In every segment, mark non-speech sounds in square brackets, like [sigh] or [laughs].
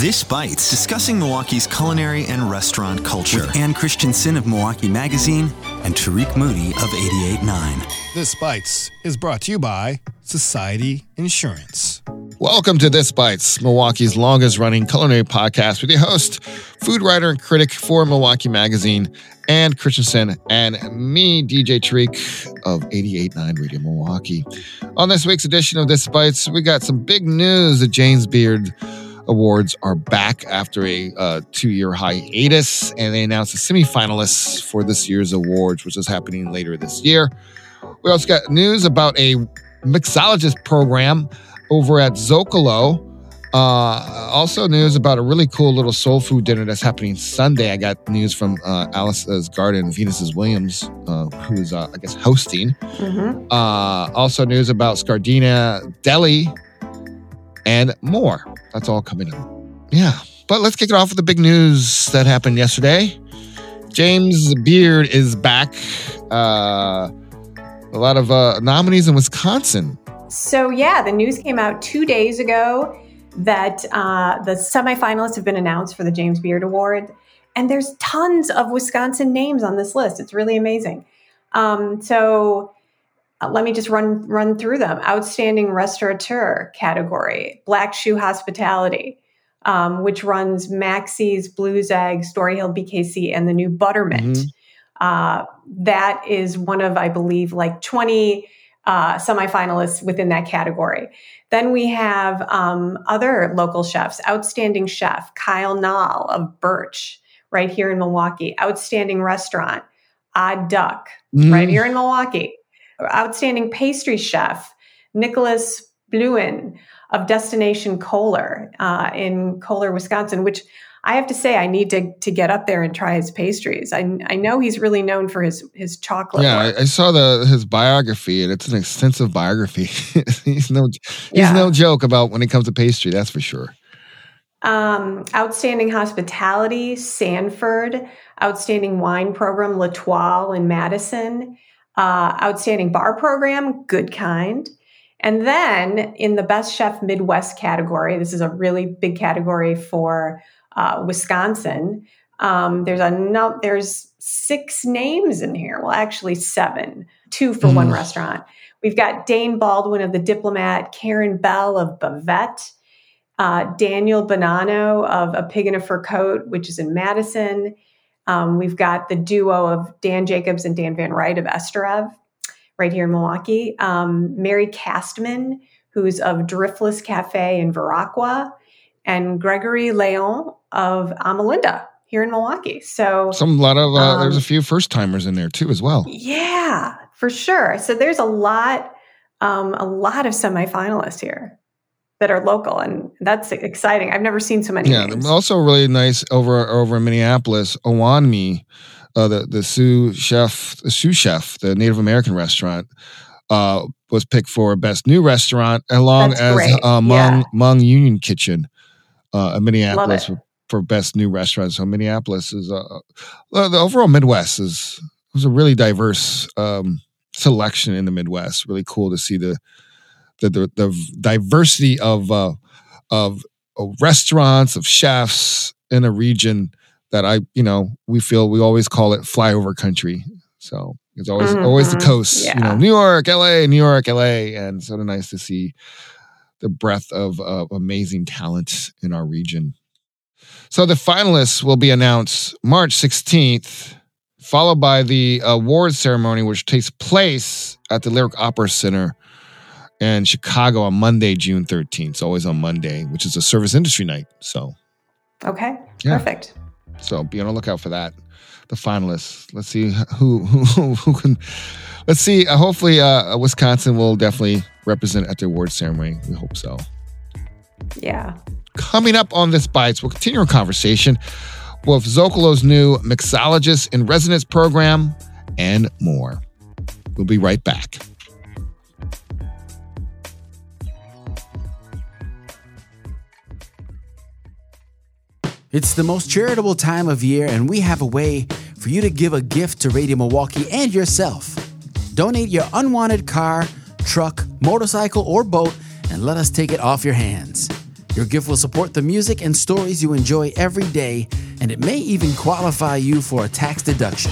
This Bites, discussing Milwaukee's culinary and restaurant culture. With Ann Christensen of Milwaukee Magazine and Tariq Moody of 88.9. This Bites is brought to you by Society Insurance. Welcome to This Bites, Milwaukee's longest running culinary podcast with your host, food writer and critic for Milwaukee Magazine, Ann Christensen, and me, DJ Tariq of 88.9 Radio Milwaukee. On this week's edition of This Bites, we got some big news. The James Beard Awards are back after a uh, two year hiatus, and they announced the semifinalists for this year's awards, which is happening later this year. We also got news about a mixologist program over at Zocalo. Uh, also, news about a really cool little soul food dinner that's happening Sunday. I got news from uh, Alice's Garden, Venus's Williams, uh, who's, uh, I guess, hosting. Mm-hmm. Uh, also, news about Scardina Deli and more. That's all coming up. Yeah. But let's kick it off with the big news that happened yesterday. James Beard is back. Uh, a lot of uh, nominees in Wisconsin. So, yeah, the news came out two days ago that uh, the semifinalists have been announced for the James Beard Award. And there's tons of Wisconsin names on this list. It's really amazing. Um, so, uh, let me just run run through them. Outstanding restaurateur category, Black Shoe Hospitality, um, which runs Maxie's, Blues Egg, Story Hill BKC, and the new Buttermint. Mm-hmm. Uh, that is one of, I believe, like 20 uh, semifinalists within that category. Then we have um, other local chefs. Outstanding chef Kyle Knall of Birch, right here in Milwaukee. Outstanding restaurant Odd Duck, mm. right here in Milwaukee outstanding pastry chef Nicholas Blouin of Destination Kohler uh, in Kohler, Wisconsin, which I have to say I need to to get up there and try his pastries. I, I know he's really known for his his chocolate. Yeah, I, I, saw the his biography, and it's an extensive biography. [laughs] he's no he's yeah. no joke about when it comes to pastry. That's for sure. Um, outstanding hospitality, Sanford. Outstanding wine program, L'Etoile in Madison uh, outstanding bar program, Goodkind. And then in the best chef Midwest category, this is a really big category for uh, Wisconsin. Um, there's a no, there's six names in here. Well, actually seven, two for mm. one restaurant. We've got Dane Baldwin of the Diplomat, Karen Bell of Bavette, uh, Daniel Bonanno of A Pig in a Fur Coat, which is in Madison, um, we've got the duo of Dan Jacobs and Dan Van Rite of Esterev right here in Milwaukee. Um, Mary Kastman, who's of Driftless Cafe in Viroqua, and Gregory Leon of Amalinda here in Milwaukee. So some lot of uh, um, there's a few first timers in there too as well. Yeah, for sure. So there's a lot, um, a lot of semifinalists here that are local, and that's exciting. I've never seen so many. Yeah, names. also really nice over over in Minneapolis, Owamni, uh, the the Sioux chef, the Sioux chef, the Native American restaurant. Uh, was picked for best new restaurant, along That's as uh, Hmong yeah. Hmong Union Kitchen, uh, in Minneapolis for, for, best new restaurant. So Minneapolis is uh, uh, the overall Midwest is was a really diverse um, selection in the Midwest. Really cool to see the the the, the diversity of, uh, of of restaurants of chefs in a region that I you know we feel we always call it flyover country. So it's always mm-hmm. always the coast. Yeah. You know, New York, L.A., New York, L.A., and sort of nice to see the breadth of, of amazing talent in our region. So the finalists will be announced March 16th, followed by the award ceremony, which takes place at the Lyric Opera Center and Chicago on Monday, June 13th. It's always on Monday, which is a service industry night. So, okay, yeah. perfect. So be on the lookout for that. The finalists. Let's see who who, [laughs] who can. Let's see. Uh, hopefully, uh, Wisconsin will definitely represent at the award ceremony. We hope so. Yeah. Coming up on this bites, we'll continue our conversation with Zocalo's new mixologist in residence program and more. We'll be right back. It's the most charitable time of year, and we have a way for you to give a gift to Radio Milwaukee and yourself. Donate your unwanted car, truck, motorcycle, or boat, and let us take it off your hands. Your gift will support the music and stories you enjoy every day, and it may even qualify you for a tax deduction.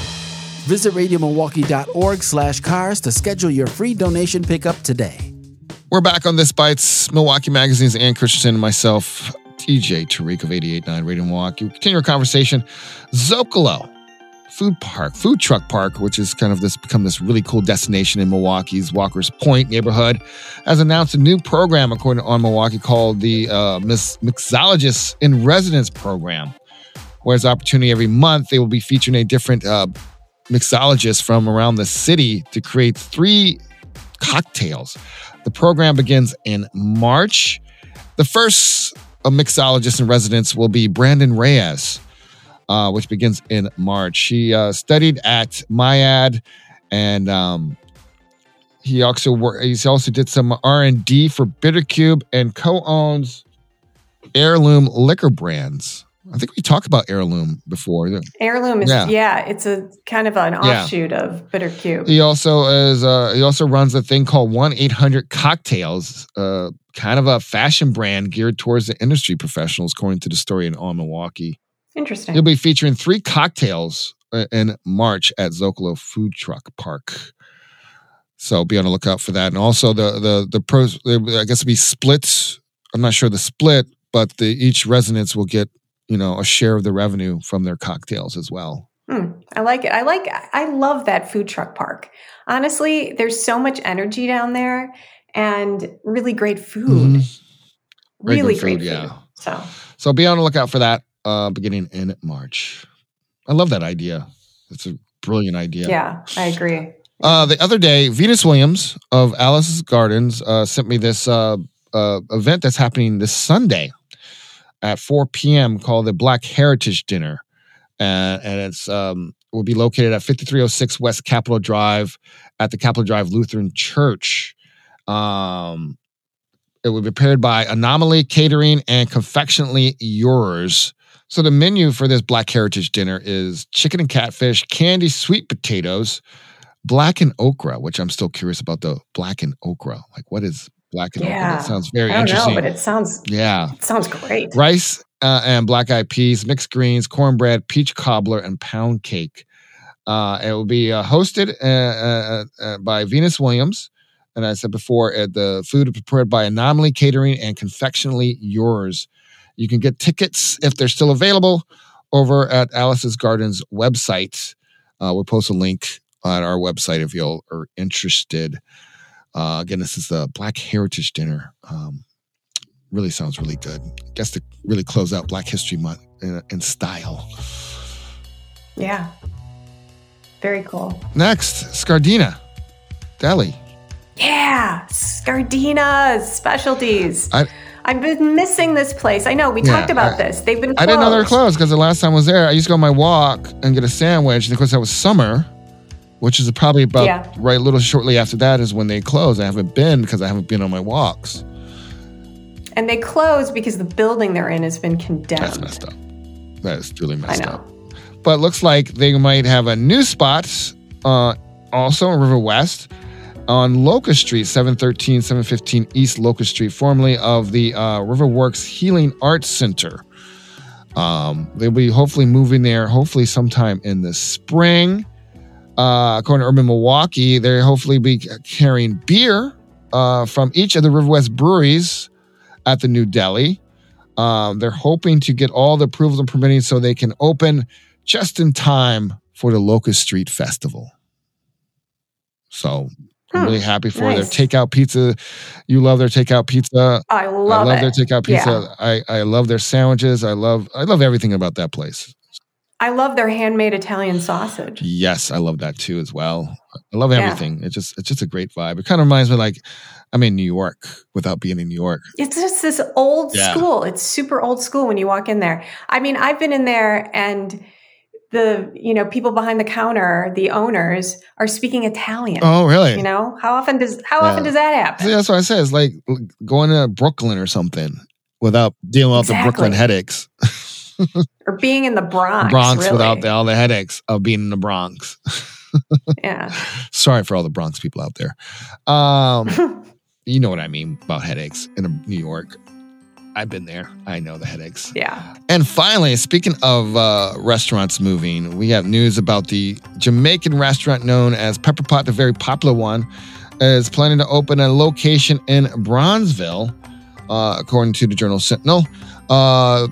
Visit radiomilwaukee.org slash cars to schedule your free donation pickup today. We're back on This Bites, Milwaukee Magazine's Ann Christensen, myself, DJ Tariq of 88.9 Radio Milwaukee. We continue our conversation. Zocalo Food Park, Food Truck Park, which is kind of this become this really cool destination in Milwaukee's Walker's Point neighborhood, has announced a new program according to On Milwaukee called the uh, Mixologist in Residence Program. Where there's opportunity every month, they will be featuring a different uh, mixologist from around the city to create three cocktails. The program begins in March. The first uh, mixologist in residence will be Brandon Reyes uh, which begins in March. He uh, studied at MIAD, and um, he also worked. He's also did some R and D for Bittercube and co-owns Heirloom liquor brands. I think we talked about Heirloom before. Heirloom is yeah, yeah it's a kind of an offshoot yeah. of Bittercube. He also is uh, he also runs a thing called One Eight Hundred Cocktails, uh, kind of a fashion brand geared towards the industry professionals, according to the story in On Milwaukee. Interesting. He'll be featuring three cocktails uh, in March at Zocalo Food Truck Park. So be on the lookout for that. And also the the the pros, I guess it'll be split. I'm not sure the split, but the each residence will get you know a share of the revenue from their cocktails as well. Hmm, I like it. I like. I love that food truck park. Honestly, there's so much energy down there, and really great food. Mm-hmm. Really great food, food. Yeah. So so be on the lookout for that uh, beginning in March. I love that idea. It's a brilliant idea. Yeah, I agree. Uh, the other day, Venus Williams of Alice's Gardens uh, sent me this uh, uh, event that's happening this Sunday at 4 p.m. called the Black Heritage Dinner, and, and it's um, will be located at 5306 West Capitol Drive at the Capitol Drive Lutheran Church. Um, it will be prepared by Anomaly Catering and Confectionately Yours. So the menu for this Black Heritage dinner is chicken and catfish, candy sweet potatoes, black and okra, which I'm still curious about the black and okra. Like what is black and yeah. That sounds very I don't interesting. Know, but it sounds yeah, it sounds great. Rice uh, and black eyed peas, mixed greens, cornbread, peach cobbler, and pound cake. Uh, it will be uh, hosted uh, uh, uh, by Venus Williams. And I said before, the food is prepared by Anomaly Catering and Confectionally Yours. You can get tickets if they're still available over at Alice's Gardens website. Uh, we'll post a link on our website if you are interested. Uh, again, this is the Black Heritage Dinner. Um, really sounds really good. I guess to really close out Black History Month in, in style. Yeah. Very cool. Next, Scardina, Deli. Yeah, Scardina's specialties. I, I've been missing this place. I know we yeah, talked about I, this. They've been. Closed. I didn't know they were closed because the last time I was there, I used to go on my walk and get a sandwich. And of course, that was summer, which is probably about yeah. right a little shortly after that is when they close. I haven't been because I haven't been on my walks. And they close because the building they're in has been condemned. That's messed up. That is truly messed up. But looks like they might have a new spot uh, also in River West on Locust Street, 713, 715 East Locust Street, formerly of the uh, Riverworks Healing Arts Center. Um, they'll be hopefully moving there, hopefully sometime in the spring. Uh, according to Urban Milwaukee, they'll hopefully be carrying beer uh, from each of the River West breweries at the new deli. Um, they're hoping to get all the approvals and permitting so they can open just in time for the Locust Street Festival. So I'm really happy for nice. their takeout pizza. You love their takeout pizza. I love, I love their takeout pizza. Yeah. I, I love their sandwiches. I love I love everything about that place. I love their handmade Italian sausage. Yes, I love that too as well. I love everything. Yeah. It's just it's just a great vibe. It kind of reminds me like I'm in New York without being in New York. It's just this old yeah. school. It's super old school when you walk in there. I mean, I've been in there and the you know people behind the counter the owners are speaking italian oh really you know how often does how yeah. often does that happen See, that's what i said it's like going to brooklyn or something without dealing with exactly. the brooklyn headaches [laughs] [laughs] or being in the bronx bronx really. without the, all the headaches of being in the bronx [laughs] yeah sorry for all the bronx people out there um [laughs] you know what i mean about headaches in new york I've been there. I know the headaches. Yeah. And finally, speaking of uh, restaurants moving, we have news about the Jamaican restaurant known as Pepper Pot, the very popular one, is planning to open a location in Bronzeville, uh, according to the Journal Sentinel. Uh,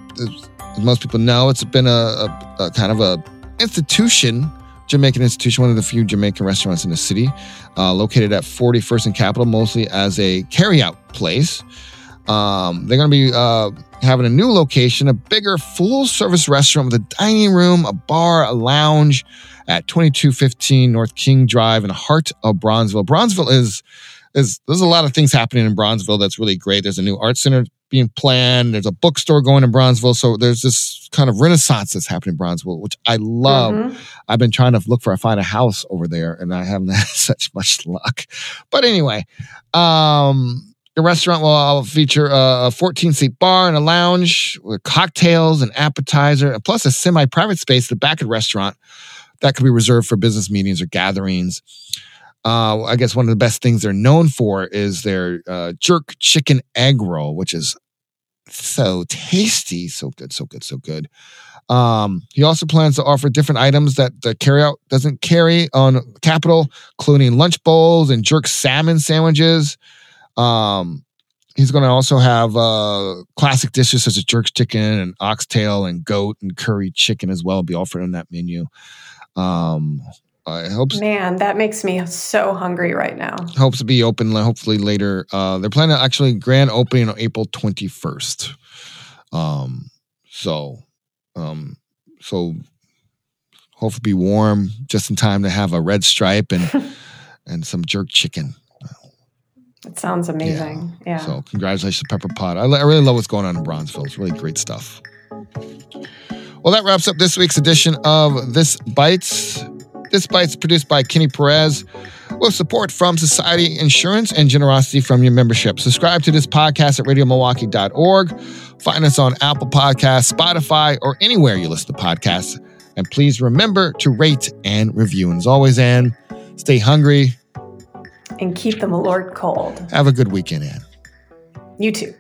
most people know, it's been a, a, a kind of a institution, Jamaican institution, one of the few Jamaican restaurants in the city, uh, located at 41st and Capitol, mostly as a carryout place. Um, they're going to be uh, having a new location, a bigger full service restaurant with a dining room, a bar, a lounge at 2215 North King Drive in the heart of Bronzeville. Bronzeville is is there's a lot of things happening in Bronzeville that's really great. There's a new art center being planned. There's a bookstore going in Bronzeville. So there's this kind of renaissance that's happening in Bronzeville, which I love. Mhm. I've been trying to look for, I find a house over there and I haven't [laughs] had such much luck. But anyway, um, the restaurant will feature a 14 seat bar and a lounge with cocktails and appetizer, plus a semi private space at the back of the restaurant that could be reserved for business meetings or gatherings. Uh, I guess one of the best things they're known for is their uh, jerk chicken egg roll, which is so tasty, so good, so good, so good. Um, he also plans to offer different items that the carryout doesn't carry on Capitol, including lunch bowls and jerk salmon sandwiches. Um, he's going to also have uh, classic dishes such as jerk chicken and oxtail and goat and curry chicken as well be offered on that menu. Um, Hope Man, that makes me so hungry right now. hopes to be open hopefully later. Uh, they're planning to actually grand opening on April 21st. Um, so, um, so hopefully be warm just in time to have a red stripe and [laughs] and some jerk chicken. It sounds amazing. Yeah. So congratulations Pepper Pot. I, I really love what's going on in Bronzeville. It's really great stuff. Well, that wraps up this week's edition of This Bites. This Bites produced by Kenny Perez with support from Society Insurance and generosity from your membership. Subscribe to this podcast at radiomilwaukee.org. Find us on Apple Podcasts, Spotify, or anywhere you listen to podcasts. And please remember to rate and review. And as always, Ann, stay hungry. and keep the Lord cold. Have a good weekend, Ann. You too.